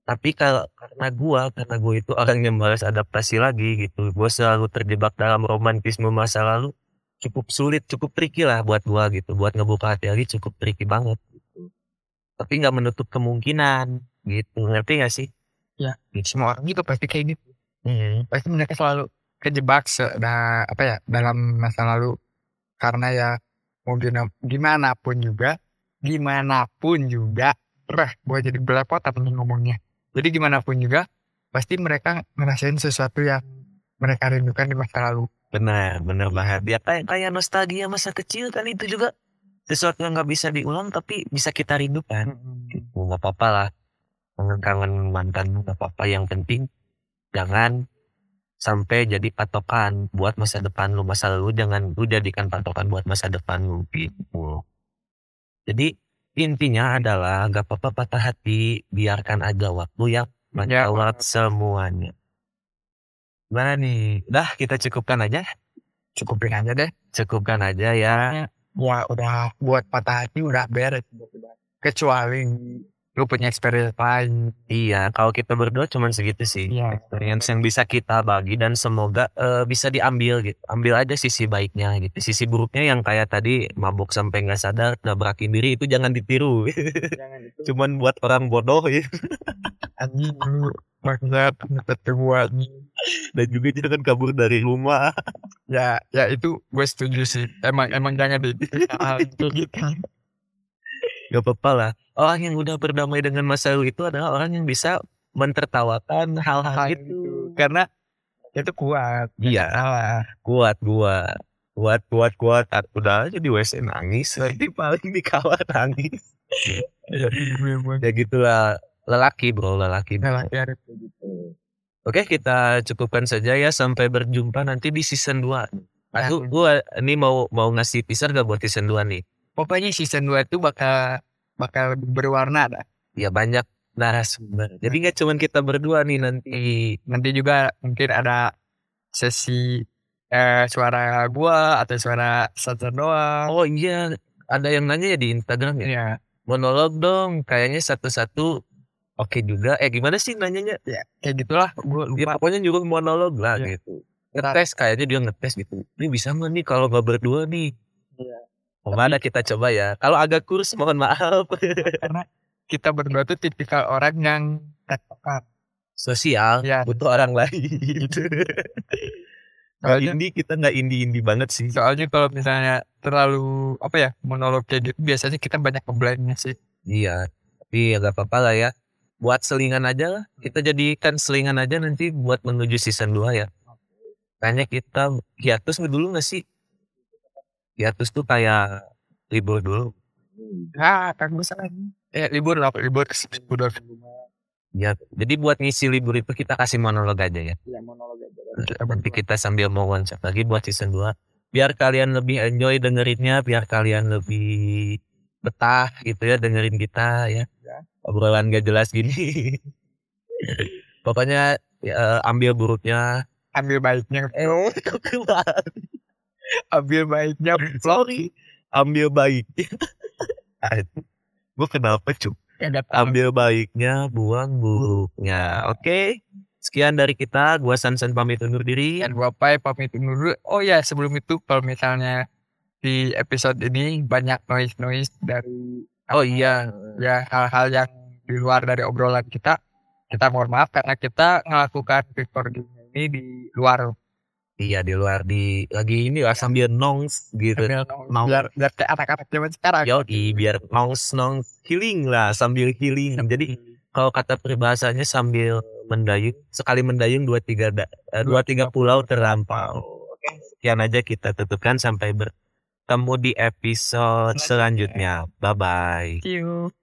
Tapi kalau karena gua karena gua itu orang yang malas adaptasi lagi gitu. Gua selalu terjebak dalam romantisme masa lalu cukup sulit, cukup tricky lah buat gua gitu. Buat ngebuka hati lagi cukup tricky banget gitu. Tapi nggak menutup kemungkinan gitu. Ngerti gak sih? ya semua orang juga pasti kayak gitu Hmm. pasti mereka selalu kejebak se nah, apa ya dalam masa lalu karena ya mau gimana pun juga gimana pun juga reh gue jadi belepotan ngomongnya jadi gimana pun juga pasti mereka ngerasain sesuatu yang mereka rindukan di masa lalu Benar, benar banget. Ya kayak kayak nostalgia masa kecil kan itu juga sesuatu yang nggak bisa diulang tapi bisa kita rindukan. Gitu, nggak apa-apa lah. Kangen-kangen mantan nggak apa-apa. Yang penting jangan sampai jadi patokan buat masa depan lu. Masa lalu jangan lu jadikan patokan buat masa depan lu gitu. Jadi intinya adalah gak apa-apa patah hati, biarkan aja waktu yang Ya, menjawab semuanya. Gimana nih? Dah kita cukupkan aja. cukupin aja deh Cukupkan aja ya. Wah, udah buat patah hati udah beres kecuali lu punya experience lain Iya, kalau kita berdua cuman segitu sih. Iya. Experience yang bisa kita bagi dan semoga eh, bisa diambil gitu. Ambil aja sisi baiknya gitu. Sisi buruknya yang kayak tadi mabuk sampai nggak sadar, nabrakin diri itu jangan ditiru. jangan itu cuman buat orang bodoh ya. anjing lu bangsat ketemu anjing Dan juga jangan kabur dari rumah. ya ya itu gue setuju sih emang emang jangan di hal itu gitu Gak apa-apa lah. Orang yang udah berdamai dengan masa lalu itu adalah orang yang bisa mentertawakan hal-hal Hal itu. itu. karena itu kuat Iya. salah. Kuat kuat. Kuat kuat Ah, udah aja di WC nangis nanti paling di kamar nangis. Ya memang. Ya gitulah. Lelaki bro lelaki. Ya kayak gitu. Oke kita cukupkan saja ya. Sampai berjumpa nanti di season 2 aku gua ini mau mau ngasih teaser gak buat season 2 nih? Pokoknya season 2 itu bakal bakal lebih berwarna dah. Ya banyak narasumber. Jadi nggak cuman kita berdua nih nanti nanti juga mungkin ada sesi eh, suara gua atau suara Satan doang. Oh iya. Ada yang nanya ya di Instagram ya? Ya monolog dong kayaknya satu-satu oke juga. Eh gimana sih nanyanya? Kayak gitulah. Gua Ya lupa. pokoknya juga monolog lah Iya. gitu. Ngetes kayaknya dia ngetes gitu. Ini bisa nggak nih kalau nggak berdua nih? Iya. Mana kita coba ya. Kalau agak kurus mohon maaf. <laughs> karena kita berdua tuh tipikal orang yang tektokan Sosial Iya. butuh orang lain. <laughs> Kalau Soalnya- indie kita nggak indie indie banget sih. soalnya kalau misalnya terlalu apa ya monolog kayak gitu biasanya kita banyak ngeblendnya sih Iya. Tapi ya gak apa-apa lah ya. Buat selingan aja lah. Kita jadikan selingan aja nanti buat menuju season 2 ya. Kayaknya kita hiatus nggak dulu gak sih? Hiatus tuh kayak libur dulu. ah kan bisa lagi eh libur lah libur libur Ya, jadi buat ngisi libur itu kita kasih monolog aja ya. ya monolog aja Nanti kita sambil mau konsep lagi buat season 2. Biar kalian lebih enjoy dengerinnya, biar kalian lebih betah gitu ya dengerin kita ya. Obrolan gak jelas gini. <laughs> Pokoknya ya, ambil buruknya. ambil baiknya Eh? <laughs> ambil baiknya Sorry. Ambil baiknya. Gue kenapa cuk? Ambil baiknya, buang buruknya. Oke. Sekian dari kita. Gua Sansan pamit undur diri. dan gua Pai pamit undur dulu. Oh ya sebelum itu kalau misalnya di episode ini banyak noise noise dari Oh iya, ya hal-hal yang di luar dari obrolan kita kita mohon maaf karena kita melakukan recording ini di luar iya di luar di lagi ini lah sambil nongs gitu. sambil Mau. biar biar kayak anak-anak zaman sekarang Yo, biar nongs nongs healing lah sambil healing. Jadi kalau kata peribahasanya sambil mendayung sekali mendayung dua tiga da, eh, dua tiga pulau terlampau. Oke, sekian aja kita tutupkan sampai bertemu di episode selanjutnya. Bye bye. See you.